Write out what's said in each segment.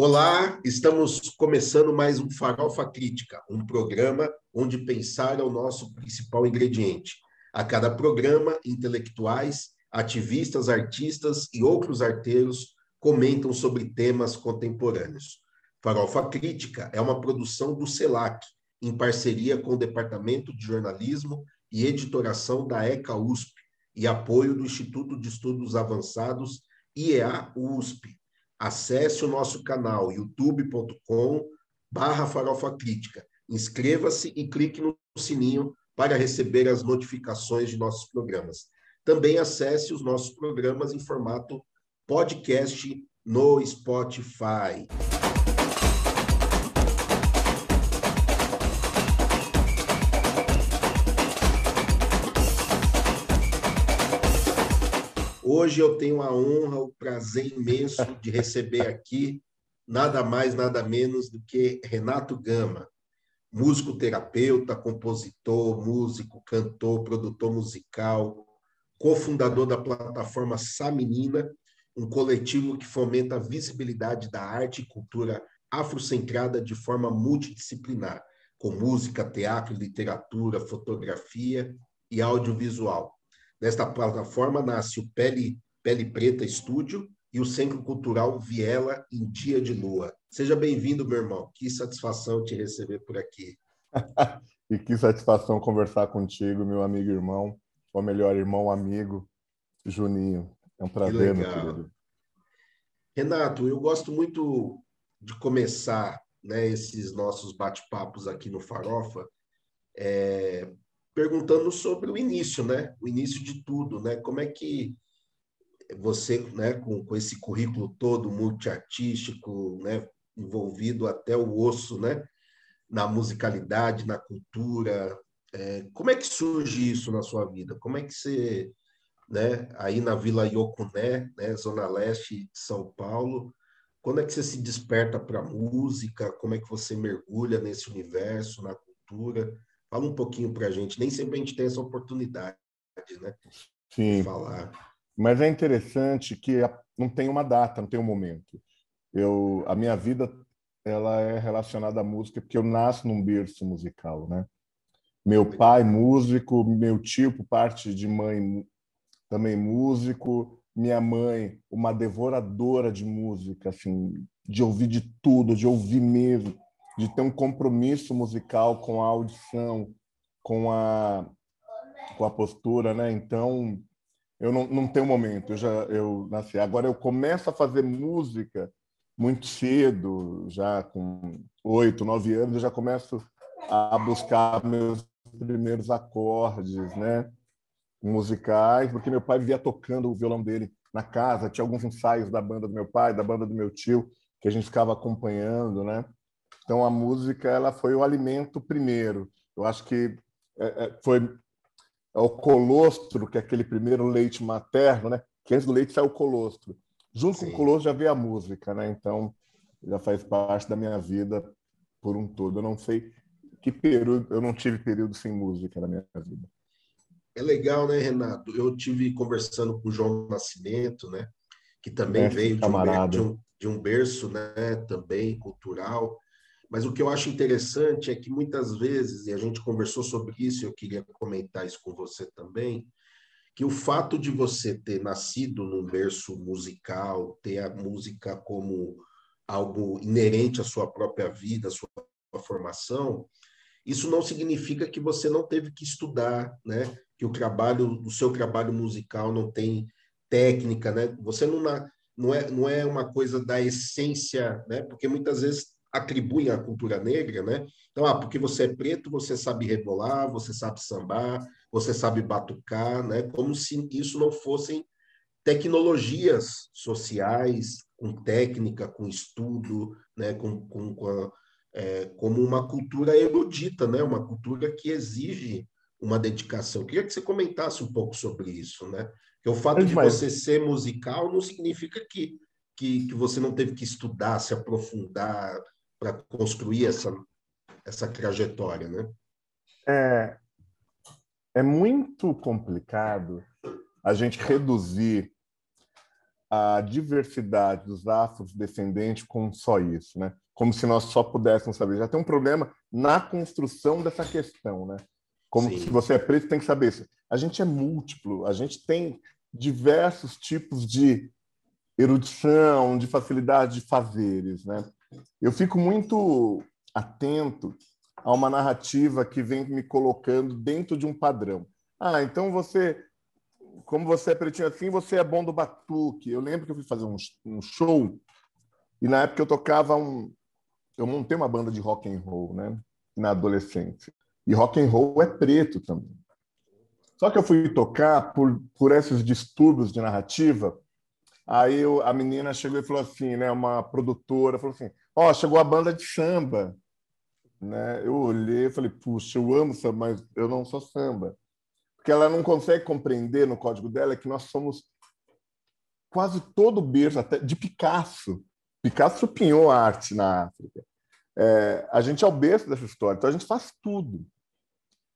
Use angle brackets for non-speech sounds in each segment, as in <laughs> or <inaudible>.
Olá, estamos começando mais um Farofa Crítica, um programa onde pensar é o nosso principal ingrediente. A cada programa, intelectuais, ativistas, artistas e outros arteiros comentam sobre temas contemporâneos. Farofa Crítica é uma produção do CELAC, em parceria com o Departamento de Jornalismo e Editoração da ECA USP e apoio do Instituto de Estudos Avançados IEA USP. Acesse o nosso canal youtube.com barra farofa crítica. Inscreva-se e clique no sininho para receber as notificações de nossos programas. Também acesse os nossos programas em formato podcast no Spotify. Hoje eu tenho a honra, o prazer imenso de receber aqui nada mais, nada menos do que Renato Gama, músico terapeuta, compositor, músico, cantor, produtor musical, cofundador da plataforma Sa Menina, um coletivo que fomenta a visibilidade da arte e cultura afrocentrada de forma multidisciplinar, com música, teatro, literatura, fotografia e audiovisual. Nesta plataforma nasce o Pele, Pele Preta Estúdio e o Centro Cultural Viela em Dia de Lua. Seja bem-vindo, meu irmão. Que satisfação te receber por aqui. <laughs> e que satisfação conversar contigo, meu amigo irmão, ou melhor, irmão amigo, Juninho. É um prazer, meu querido. Renato, eu gosto muito de começar né, esses nossos bate-papos aqui no Farofa, é, perguntando sobre o início, né? O início de tudo, né? Como é que você, né, com, com esse currículo todo multiartístico, né, envolvido até o osso, né, na musicalidade, na cultura, é, como é que surge isso na sua vida? Como é que você, né, aí na Vila Iocuné, né, zona leste de São Paulo, quando é que você se desperta para a música? Como é que você mergulha nesse universo, na cultura? Fala um pouquinho para a gente. Nem sempre a gente tem essa oportunidade, né? Sim. De falar. Mas é interessante que não tem uma data, não tem um momento. Eu, a minha vida ela é relacionada à música porque eu nasço num berço musical, né? Meu pai músico, meu tio por parte de mãe também músico, minha mãe uma devoradora de música, assim, de ouvir de tudo, de ouvir mesmo de ter um compromisso musical com a audição, com a, com a postura, né? Então, eu não, não tenho momento, eu já eu nasci. Agora eu começo a fazer música muito cedo, já com oito, nove anos, eu já começo a buscar meus primeiros acordes, né? musicais, porque meu pai via tocando o violão dele na casa, tinha alguns ensaios da banda do meu pai, da banda do meu tio, que a gente ficava acompanhando, né? Então a música ela foi o alimento primeiro. Eu acho que é, é, foi é o colostro, que é aquele primeiro leite materno, né? Que antes do leite sai o colostro. Junto Sim. com o colostro já veio a música, né? Então já faz parte da minha vida por um todo. Eu não sei que período, eu não tive período sem música na minha vida. É legal, né, Renato? Eu tive conversando com o João Nascimento, né? Que também é, veio de um, de um, de um berço, né? Também cultural mas o que eu acho interessante é que muitas vezes, e a gente conversou sobre isso, eu queria comentar isso com você também, que o fato de você ter nascido num berço musical, ter a música como algo inerente à sua própria vida, à sua formação, isso não significa que você não teve que estudar, né? Que o trabalho, o seu trabalho musical não tem técnica, né? Você não, não é, não é uma coisa da essência, né? Porque muitas vezes atribuem à cultura negra, né? Então, ah, porque você é preto, você sabe rebolar, você sabe sambar, você sabe batucar, né? Como se isso não fossem tecnologias sociais, com técnica, com estudo, né? Com, com, com a, é, como uma cultura erudita, né? Uma cultura que exige uma dedicação. Eu queria que você comentasse um pouco sobre isso, né? Que o fato de você ser musical não significa que, que, que você não teve que estudar, se aprofundar, para construir essa, essa trajetória, né? É, é muito complicado a gente reduzir a diversidade dos afrodescendentes com só isso, né? Como se nós só pudéssemos saber. Já tem um problema na construção dessa questão, né? Como Sim. se você é preto tem que saber isso. A gente é múltiplo, a gente tem diversos tipos de erudição, de facilidade de fazeres, né? Eu fico muito atento a uma narrativa que vem me colocando dentro de um padrão. Ah, então você, como você é pretinho assim, você é bom do batuque. Eu lembro que eu fui fazer um, um show e na época eu tocava um, eu montei uma banda de rock and roll, né? Na adolescência. E rock and roll é preto também. Só que eu fui tocar por por esses distúrbios de narrativa. Aí eu, a menina chegou e falou assim, né? Uma produtora falou assim: ó, chegou a banda de samba. Né? Eu olhei e falei, puxa, eu amo samba, mas eu não sou samba. Porque ela não consegue compreender no código dela que nós somos quase todo berço, até de Picasso. Picasso pinhou a arte na África. É, a gente é o berço dessa história, então a gente faz tudo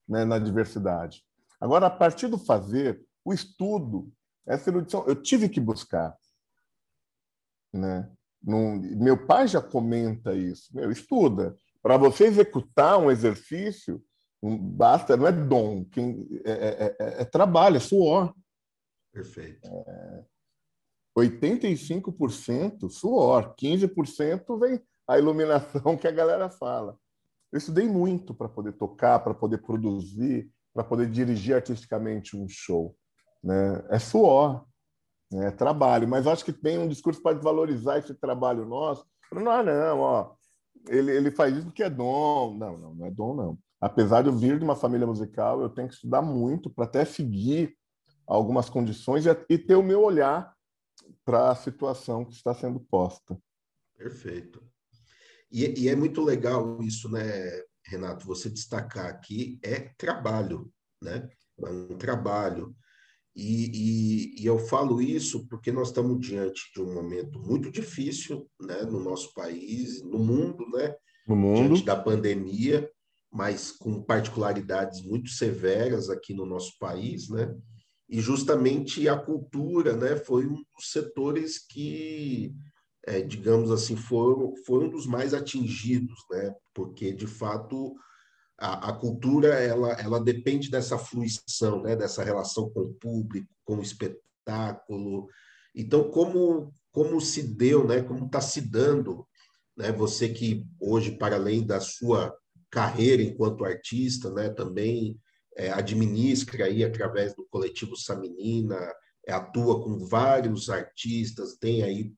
né, na diversidade. Agora, a partir do fazer, o estudo, essa erudição, eu tive que buscar. Né? Num, meu pai já comenta isso. Meu, estuda. Para você executar um exercício, um, basta, não é dom, quem, é, é, é, é trabalho, é suor. Perfeito. É, 85% suor, 15% vem a iluminação <laughs> que a galera fala. Eu estudei muito para poder tocar, para poder produzir, para poder dirigir artisticamente um show. Né? É suor, né? É trabalho, mas acho que tem um discurso para desvalorizar esse trabalho nosso. Não, não, ó, ele, ele faz isso porque é dom. Não, não, não é dom, não. Apesar de eu vir de uma família musical, eu tenho que estudar muito para até seguir algumas condições e, e ter o meu olhar para a situação que está sendo posta. Perfeito. E, e, é muito legal isso, né, Renato? Você destacar aqui é trabalho, né? É um trabalho. E, e, e, eu falo isso porque nós estamos diante de um momento muito difícil né, no nosso país, no mundo, né? No mundo. Diante da pandemia, mas com particularidades muito severas aqui no nosso país, né? E justamente a cultura né, foi um dos setores que, é, digamos assim, foram, foram um dos mais atingidos, né? Porque, de fato, a, a, cultura ela, ela depende dessa fruição, né? dessa relação com o público, com o espetáculo. Então, como, como se deu, né? como está se dando, né? você que hoje, para além da sua carreira enquanto artista, né? também é, administra aí através do coletivo Saminina, é, atua com vários artistas, tem aí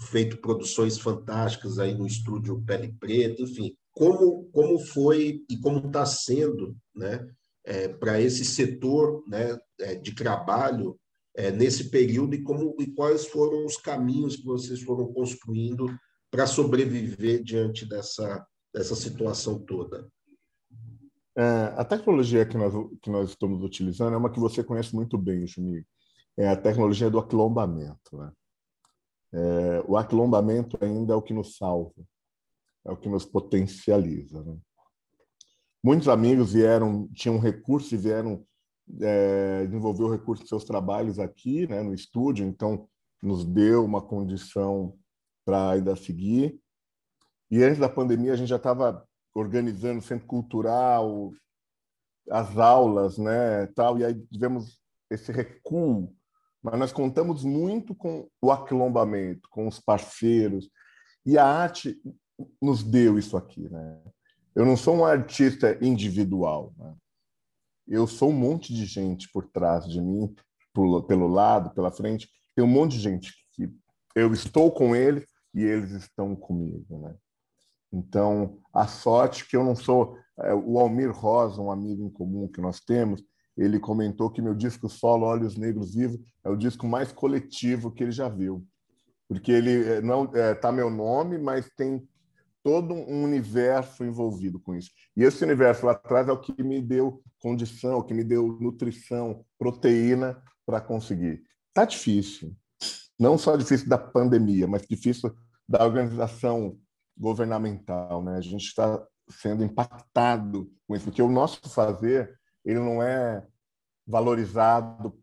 feito produções fantásticas aí no estúdio Pele Preta, enfim, como, como foi e como está sendo né, é, para esse setor né, é, de trabalho é, nesse período e, como, e quais foram os caminhos que vocês foram construindo para sobreviver diante dessa, dessa situação toda? É, a tecnologia que nós, que nós estamos utilizando é uma que você conhece muito bem, Juninho. É a tecnologia do aquilombamento. Né? É, o aquilombamento ainda é o que nos salva é o que nos potencializa. Né? Muitos amigos vieram, tinham recurso e vieram é, desenvolver o recurso de seus trabalhos aqui, né, no estúdio, então nos deu uma condição para ainda seguir. E antes da pandemia a gente já estava organizando o centro cultural, as aulas, né, tal, e aí tivemos esse recuo, mas nós contamos muito com o aquilombamento, com os parceiros, e a arte nos deu isso aqui, né? Eu não sou um artista individual, né? Eu sou um monte de gente por trás de mim, por, pelo lado, pela frente. Tem um monte de gente que eu estou com eles e eles estão comigo, né? Então, a sorte que eu não sou. É, o Almir Rosa, um amigo em comum que nós temos, ele comentou que meu disco solo Olhos Negros Vivos é o disco mais coletivo que ele já viu. Porque ele é, não é, tá meu nome, mas tem todo um universo envolvido com isso. E esse universo lá atrás é o que me deu condição, o que me deu nutrição, proteína para conseguir. Tá difícil. Não só difícil da pandemia, mas difícil da organização governamental, né? A gente está sendo impactado com isso, porque o nosso fazer ele não é valorizado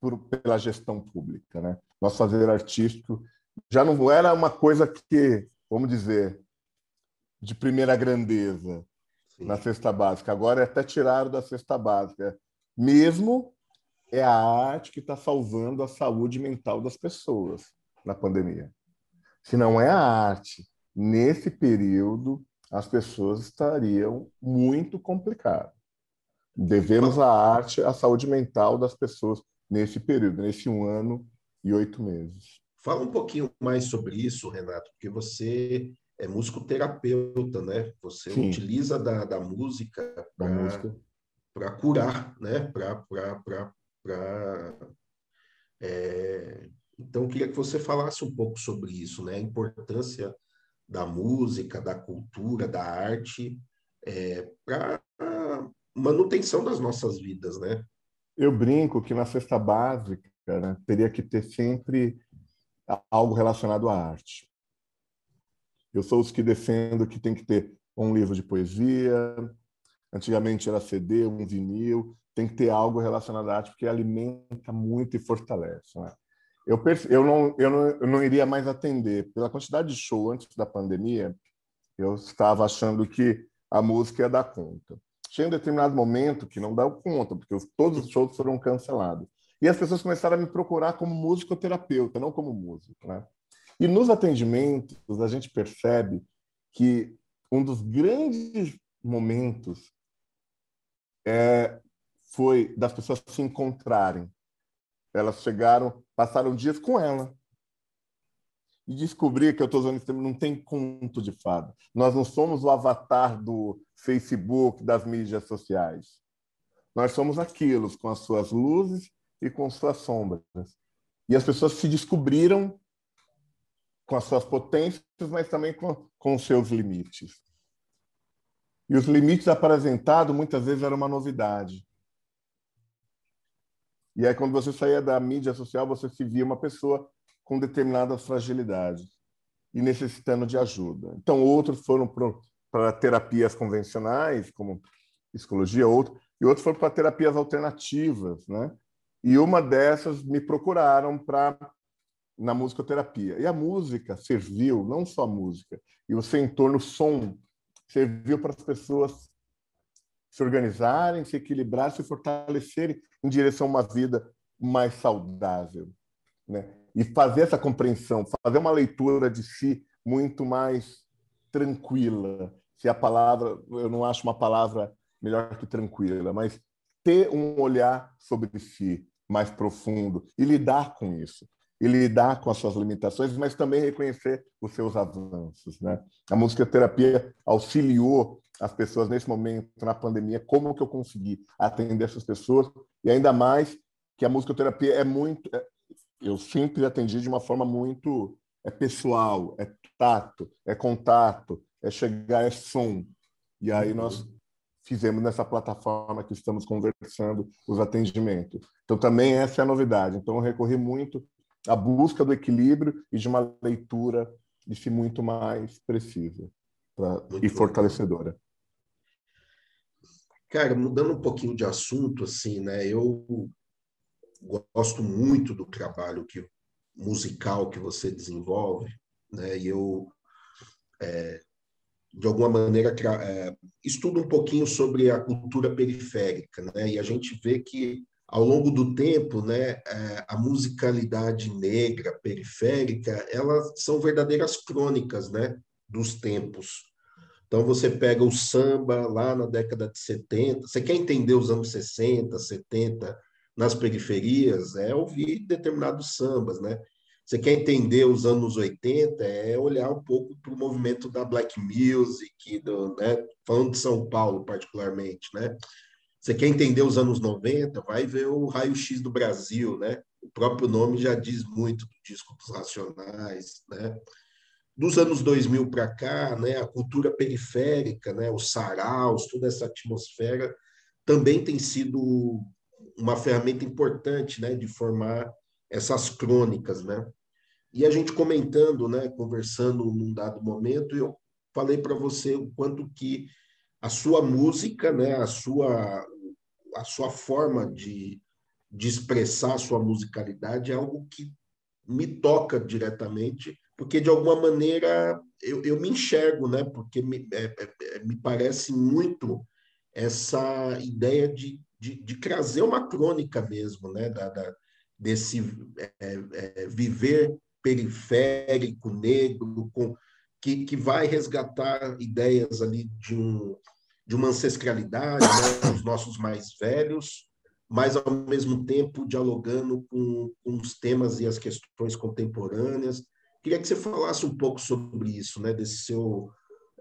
por, pela gestão pública, né? nosso fazer artístico já não era uma coisa que, vamos dizer, de primeira grandeza Sim. na cesta básica. Agora é até tirado da cesta básica. Mesmo é a arte que está salvando a saúde mental das pessoas na pandemia. Se não é a arte, nesse período, as pessoas estariam muito complicadas. Devemos a arte à saúde mental das pessoas nesse período, nesse um ano e oito meses. Fala um pouquinho mais sobre isso, Renato, porque você é musicoterapeuta, né? Você Sim. utiliza da, da música para curar, né? Para é... Então, eu queria que você falasse um pouco sobre isso, né? A importância da música, da cultura, da arte é, para manutenção das nossas vidas, né? Eu brinco que na cesta básica né, teria que ter sempre algo relacionado à arte. Eu sou os que defendo que tem que ter um livro de poesia, antigamente era CD, um vinil, tem que ter algo relacionado à arte, porque alimenta muito e fortalece. Né? Eu, eu, não, eu, não, eu não iria mais atender. Pela quantidade de show antes da pandemia, eu estava achando que a música ia dar conta. Tinha um determinado momento que não deu conta, porque todos os shows foram cancelados. E as pessoas começaram a me procurar como musicoterapeuta, não como músico. Né? E nos atendimentos, a gente percebe que um dos grandes momentos é, foi das pessoas se encontrarem. Elas chegaram, passaram dias com ela, e descobrir que eu estou usando esse termo, não tem conto de fada. Nós não somos o avatar do Facebook, das mídias sociais. Nós somos aquilo, com as suas luzes e com suas sombras. E as pessoas se descobriram com as suas potências, mas também com, com os seus limites. E os limites apresentados muitas vezes eram uma novidade. E aí, quando você saía da mídia social, você se via uma pessoa com determinadas fragilidades e necessitando de ajuda. Então, outros foram para terapias convencionais, como psicologia, outro, e outros foram para terapias alternativas, né? E uma dessas me procuraram para na musicoterapia. E a música serviu, não só a música, e o seu entorno, o som, serviu para as pessoas se organizarem, se equilibrarem, se fortalecerem em direção a uma vida mais saudável. Né? e fazer essa compreensão, fazer uma leitura de si muito mais tranquila. Se a palavra, eu não acho uma palavra melhor que tranquila, mas ter um olhar sobre si mais profundo e lidar com isso, e lidar com as suas limitações, mas também reconhecer os seus avanços, né? A musicoterapia auxiliou as pessoas nesse momento na pandemia, como que eu consegui atender essas pessoas e ainda mais que a musicoterapia é muito eu sempre atendi de uma forma muito é pessoal, é tato, é contato, é chegar, é som. E aí nós fizemos nessa plataforma que estamos conversando os atendimentos. Então também essa é a novidade. Então eu recorri muito à busca do equilíbrio e de uma leitura de si muito mais precisa pra, e fortalecedora. Cara, mudando um pouquinho de assunto, assim, né? Eu gosto muito do trabalho que musical que você desenvolve, né? E eu é, de alguma maneira é, estudo um pouquinho sobre a cultura periférica, né? E a gente vê que ao longo do tempo, né, é, a musicalidade negra periférica, elas são verdadeiras crônicas, né, dos tempos. Então você pega o samba lá na década de 70, você quer entender os anos 60, 70, nas periferias é ouvir determinados sambas, né? Você quer entender os anos 80, é olhar um pouco para o movimento da black music, do, né? falando de São Paulo particularmente, né? Você quer entender os anos 90, vai ver o Raio-X do Brasil, né? O próprio nome já diz muito do disco dos Racionais, né? Dos anos 2000 para cá, né, a cultura periférica, né, os saraus, toda essa atmosfera também tem sido uma ferramenta importante, né, de formar essas crônicas, né? E a gente comentando, né, conversando num dado momento, eu falei para você o quanto que a sua música, né, a sua a sua forma de, de expressar a sua musicalidade é algo que me toca diretamente, porque de alguma maneira eu, eu me enxergo, né? Porque me, é, é, é me parece muito essa ideia de, de, de, trazer uma crônica mesmo, né? Da, da desse é, é, viver periférico, negro, com, que, que vai resgatar ideias ali de, um, de uma ancestralidade, né? os nossos mais velhos, mas ao mesmo tempo dialogando com, com, os temas e as questões contemporâneas. Queria que você falasse um pouco sobre isso, né, desse seu.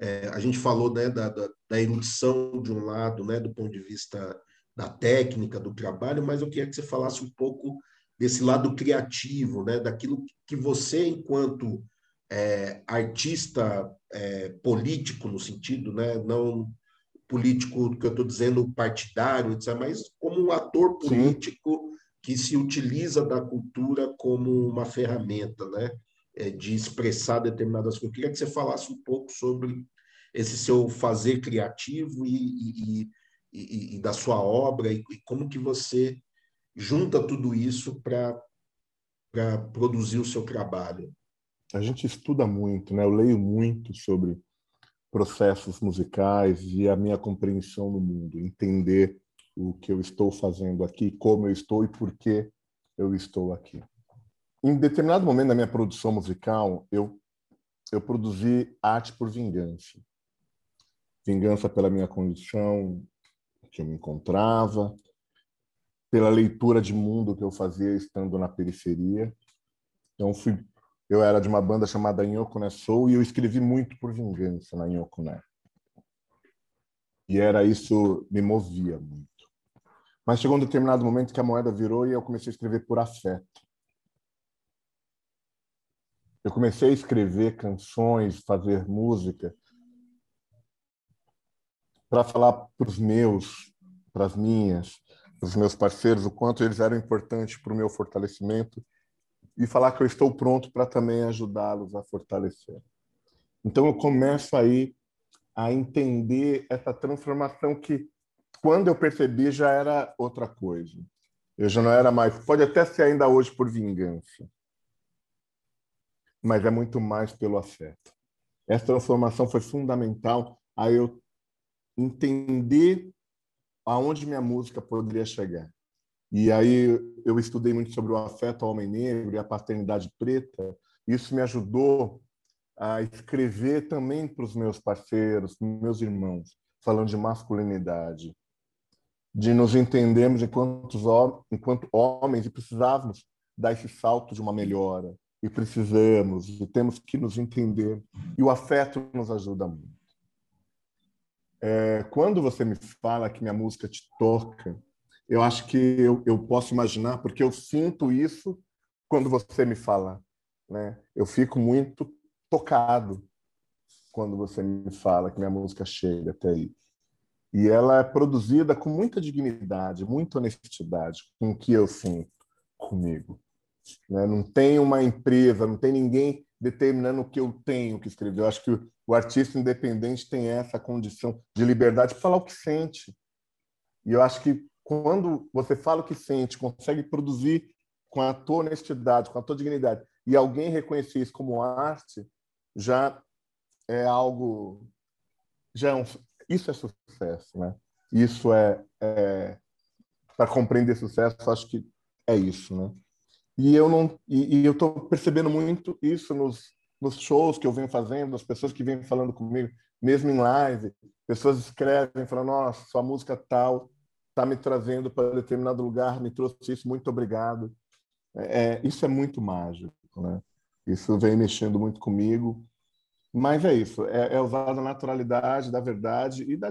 É, a gente falou né, da, da, da, erudição de um lado, né, do ponto de vista da técnica, do trabalho, mas eu queria que você falasse um pouco desse lado criativo, né, daquilo que você, enquanto é, artista é, político, no sentido, né, não político que eu estou dizendo partidário, etc., mas como um ator político Sim. que se utiliza da cultura como uma ferramenta, né? É, de expressar determinadas coisas. Eu queria que você falasse um pouco sobre esse seu fazer criativo e, e, e, e da sua obra e, como que você junta tudo isso para produzir o seu trabalho. A gente estuda muito, né? Eu leio muito sobre processos musicais e a minha compreensão no mundo, entender o que eu estou fazendo aqui, como eu estou e por que eu estou aqui. Em determinado momento da minha produção musical, eu eu produzi arte por vingança. Vingança pela minha condição que eu me encontrava, pela leitura de mundo que eu fazia estando na periferia. Então fui eu era de uma banda chamada Inhokuné Soul e eu escrevi muito por vingança na Inhokuné. E era isso, me movia muito. Mas chegou um determinado momento que a moeda virou e eu comecei a escrever por afeto. Eu comecei a escrever canções, fazer música para falar para os meus, para as minhas, para os meus parceiros, o quanto eles eram importantes para o meu fortalecimento e falar que eu estou pronto para também ajudá-los a fortalecer. Então eu começo aí a entender essa transformação que quando eu percebi já era outra coisa. Eu já não era mais, pode até ser ainda hoje por vingança, mas é muito mais pelo afeto. Essa transformação foi fundamental a eu entender aonde minha música poderia chegar. E aí eu estudei muito sobre o afeto ao homem negro e a paternidade preta. Isso me ajudou a escrever também para os meus parceiros, meus irmãos, falando de masculinidade, de nos entendermos enquanto, enquanto homens e precisávamos dar esse salto de uma melhora e precisamos e temos que nos entender e o afeto nos ajuda muito. É, quando você me fala que minha música te toca, eu acho que eu, eu posso imaginar, porque eu sinto isso quando você me fala. Né? Eu fico muito tocado quando você me fala que minha música chega até aí. E ela é produzida com muita dignidade, muita honestidade com o que eu sinto comigo. Né? Não tem uma empresa, não tem ninguém determinando o que eu tenho que escrever. Eu acho que o artista independente tem essa condição de liberdade para falar o que sente. E eu acho que quando você fala o que sente, consegue produzir com a tua honestidade, com a tua dignidade, e alguém reconhecer isso como arte, já é algo, já é um, isso é sucesso, né? Isso é, é para compreender sucesso, acho que é isso, né? E eu não, e, e eu estou percebendo muito isso nos, nos shows que eu venho fazendo, as pessoas que vêm falando comigo, mesmo em live, pessoas escrevem falando, nossa, sua música tal está me trazendo para determinado lugar, me trouxe isso, muito obrigado. É, é, isso é muito mágico, né? Isso vem mexendo muito comigo. Mas é isso, é, é usar a naturalidade, da verdade e, da,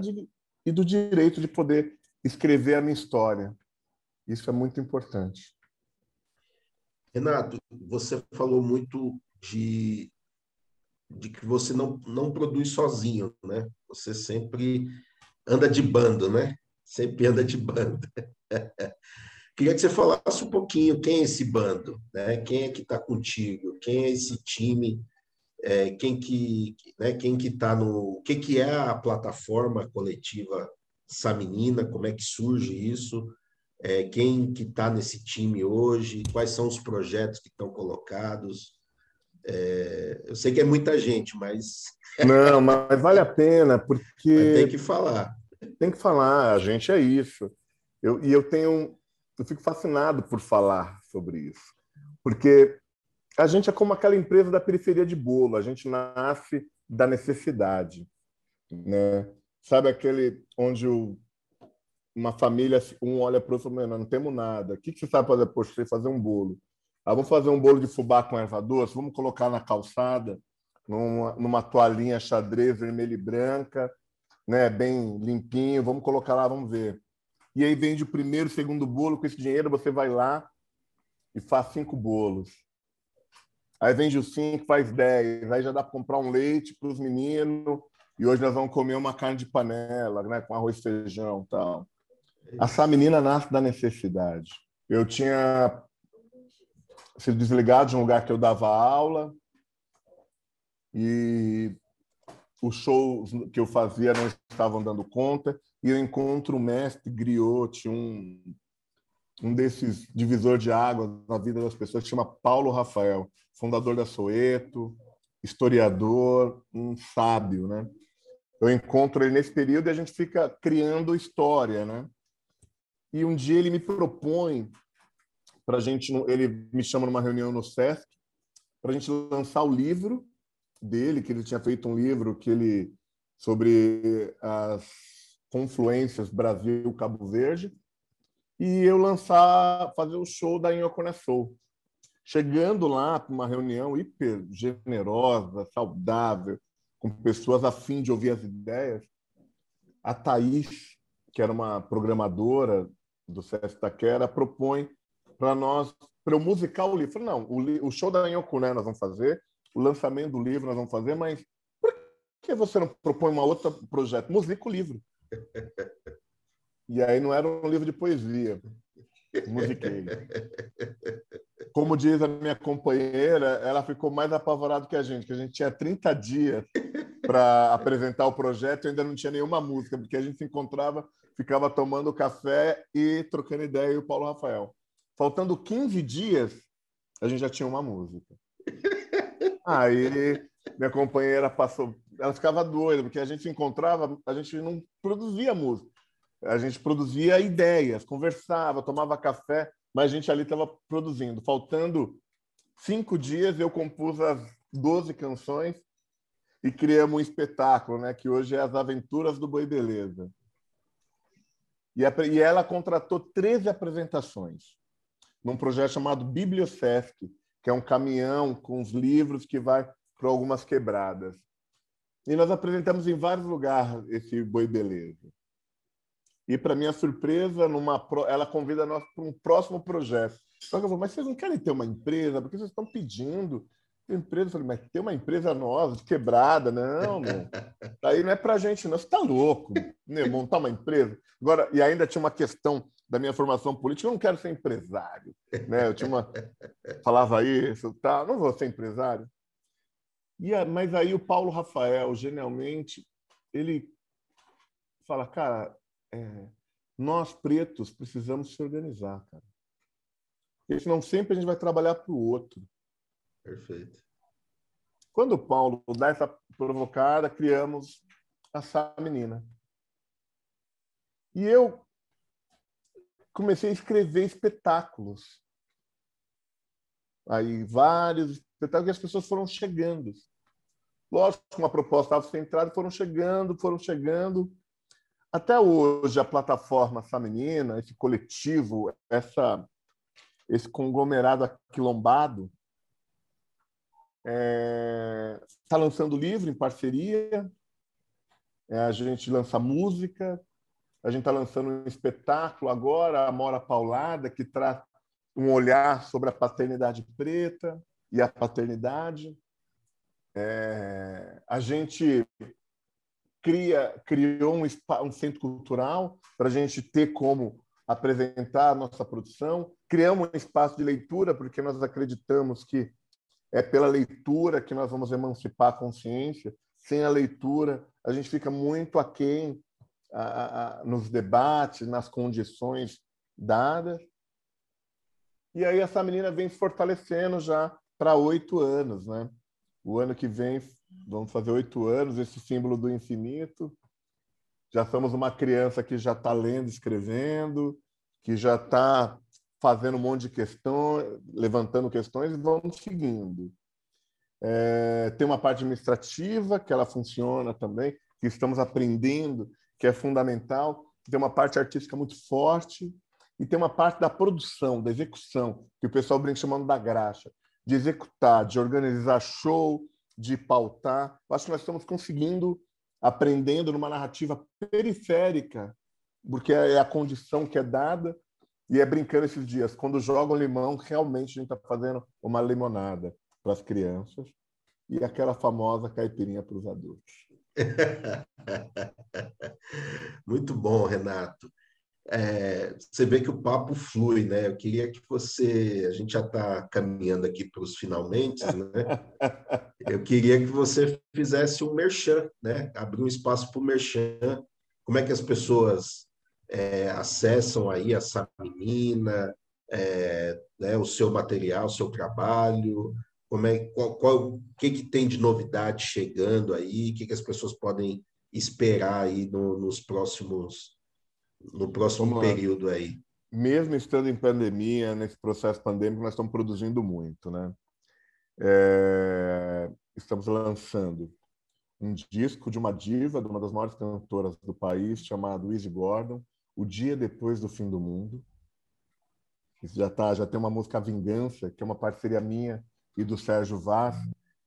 e do direito de poder escrever a minha história. Isso é muito importante. Renato, você falou muito de, de que você não, não produz sozinho, né? Você sempre anda de bando, né? Sempre anda de banda. <laughs> Queria que você falasse um pouquinho quem é esse bando, né? Quem é que está contigo? Quem é esse time? É, quem que, né? Quem que está no? O que que é a plataforma coletiva Menina? Como é que surge isso? é, quem que está nesse time hoje, quais são os projetos que estão colocados. É, eu sei que é muita gente, mas. Não, mas vale a pena, porque. <laughs> Mas tem que falar. Tem que falar, a gente é isso. Eu, e eu tenho. Eu fico fascinado por falar sobre isso. Porque a gente é como aquela empresa da periferia de bolo, a gente nasce da necessidade. Né? Sabe aquele onde o, uma família, um olha para o outro não temos nada. O que, que você sabe fazer? Poxa, sei fazer um bolo. Ah, vamos fazer um bolo de fubá com erva doce, vamos colocar na calçada, numa, numa toalhinha xadrez vermelha e branca, né, bem limpinho, vamos colocar lá, vamos ver. E aí vende o primeiro, segundo bolo, com esse dinheiro você vai lá e faz cinco bolos. Aí vende os cinco, faz dez, aí já dá para comprar um leite para os meninos, e hoje nós vamos comer uma carne de panela, né, com arroz e feijão tal. Essa menina nasce da necessidade. Eu tinha sido desligado de um lugar que eu dava aula e os shows que eu fazia não estavam dando conta e eu encontro o mestre Griot, um um desses divisor de águas na vida das pessoas que chama Paulo Rafael, fundador da Soeto, historiador, um sábio, né? Eu encontro ele nesse período e a gente fica criando história, né? E um dia ele me propõe para a gente, ele me chama numa reunião no Sesc para a gente lançar o livro dele, que ele tinha feito um livro que ele sobre as confluências Brasil-Cabo Verde, e eu lançar, fazer o show da Inhocona Soul. Chegando lá para uma reunião hiper generosa, saudável, com pessoas a fim de ouvir as ideias, a Thaís, que era uma programadora do Sesc Taquera, propõe para nós, para eu musicar o livro. Não, o, show da Inhocuné nós vamos fazer, o lançamento do livro nós vamos fazer, mas por que você não propõe um outro projeto? Musica o livro. E aí não era um livro de poesia. Musiquei. Como diz a minha companheira, ela ficou mais apavorada que a gente, que a gente tinha 30 dias para apresentar o projeto e ainda não tinha nenhuma música, porque a gente se encontrava, ficava tomando café e trocando ideia, e o Paulo Rafael. Faltando 15 dias, a gente já tinha uma música. Aí minha companheira passou, ela ficava doida, porque a gente encontrava, a gente não produzia música a gente produzia ideias, conversava, tomava café, mas a gente ali estava produzindo. Faltando cinco dias, eu compus as 12 canções e criamos um espetáculo, né, que hoje é As Aventuras do Boi Beleza. E, a, e ela contratou 13 apresentações num projeto chamado Bibliosesc, que é um caminhão com os livros que vai para algumas quebradas. E nós apresentamos em vários lugares esse Boi Beleza. E, para minha surpresa, numa ela convida nós para um próximo projeto. Só que eu falei, mas vocês não querem ter uma empresa? Porque vocês estão pedindo empresa. Eu falei, mas ter uma empresa nova, quebrada, não, meu. <laughs> Aí não é para gente, não. Você está louco, né? montar uma empresa. Agora, e ainda tinha uma questão da minha formação política, eu não quero ser empresário. Né? Eu tinha uma. <laughs> Falava isso, tá, não vou ser empresário. E, mas aí o Paulo Rafael, genialmente, ele fala, cara, é, nós pretos precisamos se organizar, cara. Porque senão sempre a gente vai trabalhar para o outro. Perfeito. Quando o Paulo dá essa provocada, criamos essa menina. E eu comecei a escrever espetáculos. Aí vários espetáculos que as pessoas foram chegando. Lógico, uma proposta estava centrada, foram chegando, foram chegando. Até hoje, a plataforma feminina, esse coletivo, essa, esse conglomerado aquilombado, está é, tá lançando livro em parceria, é, a gente lança música, a gente está lançando um espetáculo agora, a Mora Paulada, que traz um olhar sobre a paternidade preta e a paternidade. É, a gente cria, criou um, um centro cultural para a gente ter como apresentar a nossa produção. Criamos um espaço de leitura, porque nós acreditamos que é pela leitura que nós vamos emancipar a consciência. Sem a leitura, a gente fica muito aquém a, a, nos debates, nas condições dadas. E aí essa menina vem se fortalecendo já para oito anos, né? O ano que vem vamos fazer oito anos, esse símbolo do infinito. Já somos uma criança que já está lendo, escrevendo, que já está fazendo um monte de questões, levantando questões e vamos seguindo. É, tem uma parte administrativa que ela funciona também, que estamos aprendendo, que é fundamental. Tem uma parte artística muito forte e tem uma parte da produção, da execução, que o pessoal brinca chamando da graxa, de executar, de organizar show, de pautar. Eu acho que nós estamos conseguindo, aprendendo numa narrativa periférica, porque é a condição que é dada, e é brincando esses dias. Quando jogam limão, realmente a gente está fazendo uma limonada para as crianças e aquela famosa caipirinha para os adultos. <laughs> Muito bom, Renato. É, você vê que o papo flui, né? Eu queria que você, a gente já está caminhando aqui para os finalmente, né? <laughs> Eu queria que você fizesse um merchan, né? Abrir um espaço para o merchan. Como é que as pessoas é, acessam aí essa menina, é, né, o seu material, o seu trabalho, como é, qual, qual, o que, que tem de novidade chegando aí, o que, que as pessoas podem esperar aí no, nos próximos no próximo período aí. Mesmo estando em pandemia, nesse processo pandêmico, nós estamos produzindo muito, né? É, estamos lançando um disco de uma diva, de uma das maiores cantoras do país, chamado Easy Gordon, o Dia Depois do Fim do Mundo. Isso já tá, já tem uma música Vingança, que é uma parceria minha e do Sérgio Vaz,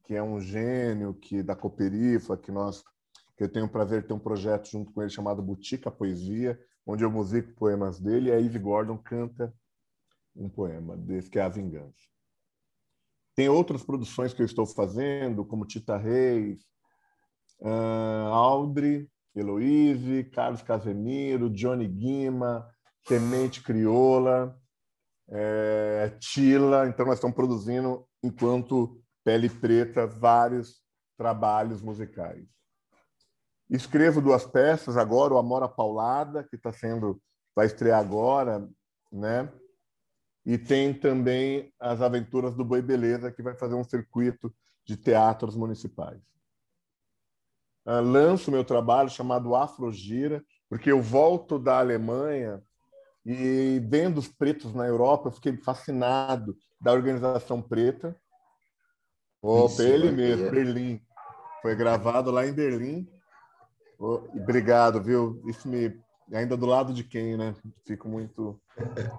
que é um gênio que da Cooperifa, que nós que eu tenho o prazer de ter um projeto junto com ele chamado Butica Poesia, onde eu musico poemas dele e a Eve Gordon canta um poema desse que é A Vingança. Tem outras produções que eu estou fazendo, como Tita Reis, uh, Audrey, Heloise, Carlos Casemiro, Johnny Guima, Semente Crioula, é, Tila. Então, nós estamos produzindo, enquanto Pele Preta, vários trabalhos musicais. Escrevo duas peças agora, o Amora Paulada, que está sendo, vai estrear agora, né? E tem também as Aventuras do Boi Beleza, que vai fazer um circuito de teatros municipais. Uh, lanço meu trabalho chamado Afrogira, porque eu volto da Alemanha e vendo os pretos na Europa, eu fiquei fascinado da organização preta. Opa, ele mesmo, Berlim. Foi gravado lá em Berlim. Oh, obrigado, viu? Isso me ainda do lado de quem, né? Fico muito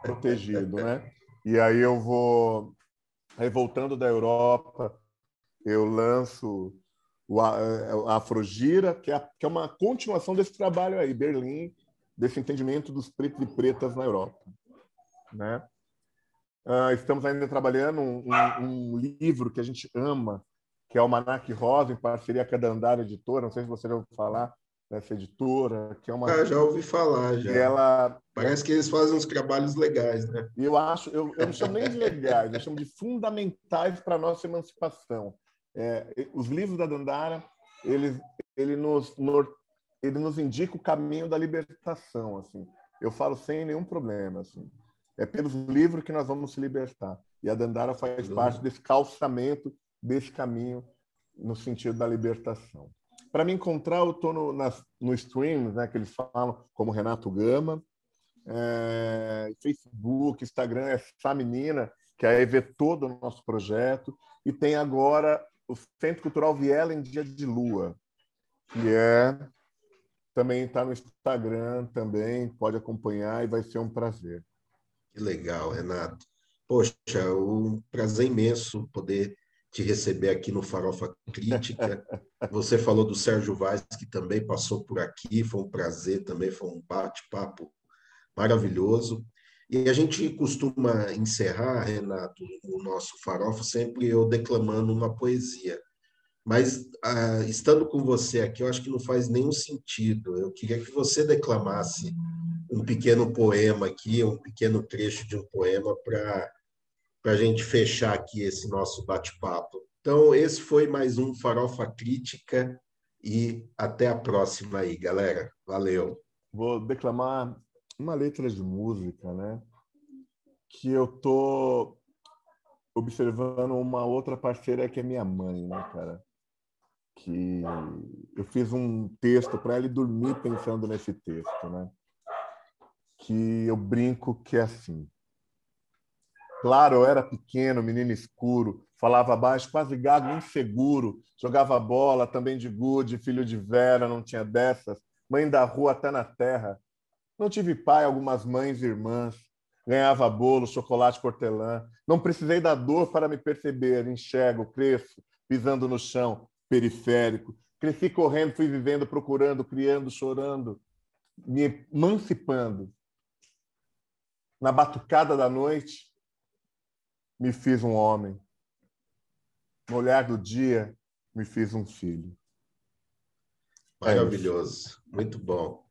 protegido, né? E aí eu vou aí voltando da Europa, eu lanço o é, Afrogira, que é, que é uma continuação desse trabalho aí, Berlim, desse entendimento dos pretos e pretas na Europa. Né? Uh, estamos ainda trabalhando um, um, um, livro que a gente ama, que é o Manac Rosa, em parceria com a Dandara Editora, não sei se você já ouviu falar dessa editora, que é uma... Ah, já ouvi falar, já. Ela... Parece que eles fazem uns trabalhos legais, né? Eu acho, eu, eu não chamo nem de legais, eu chamo de fundamentais para a nossa emancipação é, os livros da Dandara, eles, ele nos, ele nos indica o caminho da libertação, assim. Eu falo sem nenhum problema, assim. É pelos livros que nós vamos se libertar. E a Dandara faz uhum. parte desse calçamento desse caminho no sentido da libertação. Para me encontrar, eu estou no, no streams, né, que eles falam, como Renato Gama, é, Facebook, Instagram, é essa menina, que aí vê todo o nosso projeto, e tem agora o Centro Cultural Viela em Dia de Lua, que é também está no Instagram também, pode acompanhar e vai ser um prazer. Que legal, Renato. Poxa, um prazer imenso poder te receber aqui no Farofa Crítica. <laughs> Você falou do Sérgio Vaz, que também passou por aqui, foi um prazer também, foi um bate-papo maravilhoso. E a gente costuma encerrar, Renato, o nosso farofa sempre eu declamando uma poesia. Mas ah, estando com você aqui, eu acho que não faz nenhum sentido. Eu queria que você declamasse um pequeno poema aqui, um pequeno trecho de um poema para a gente fechar aqui esse nosso bate-papo. Então, esse foi mais um Farofa Crítica e até a próxima aí, galera. Valeu. Vou declamar uma letra de música, né? Que eu tô observando uma outra parceira que é minha mãe, né, cara? Que eu fiz um texto para ela e dormir pensando nesse texto, né? Que eu brinco que é assim. Claro, eu era pequeno, menino escuro, falava baixo, quase gago, inseguro, jogava bola, também de gude, filho de Vera, não tinha dessas, mãe da rua até na terra. Não tive pai, algumas mães e irmãs, ganhava bolo, chocolate portelã. Não precisei da dor para me perceber, enxergo, cresço, pisando no chão, periférico. Cresci correndo, fui vivendo, procurando, criando, chorando, me emancipando. Na batucada da noite, me fiz um homem. No olhar do dia, me fiz um filho. É Maravilhoso, muito bom.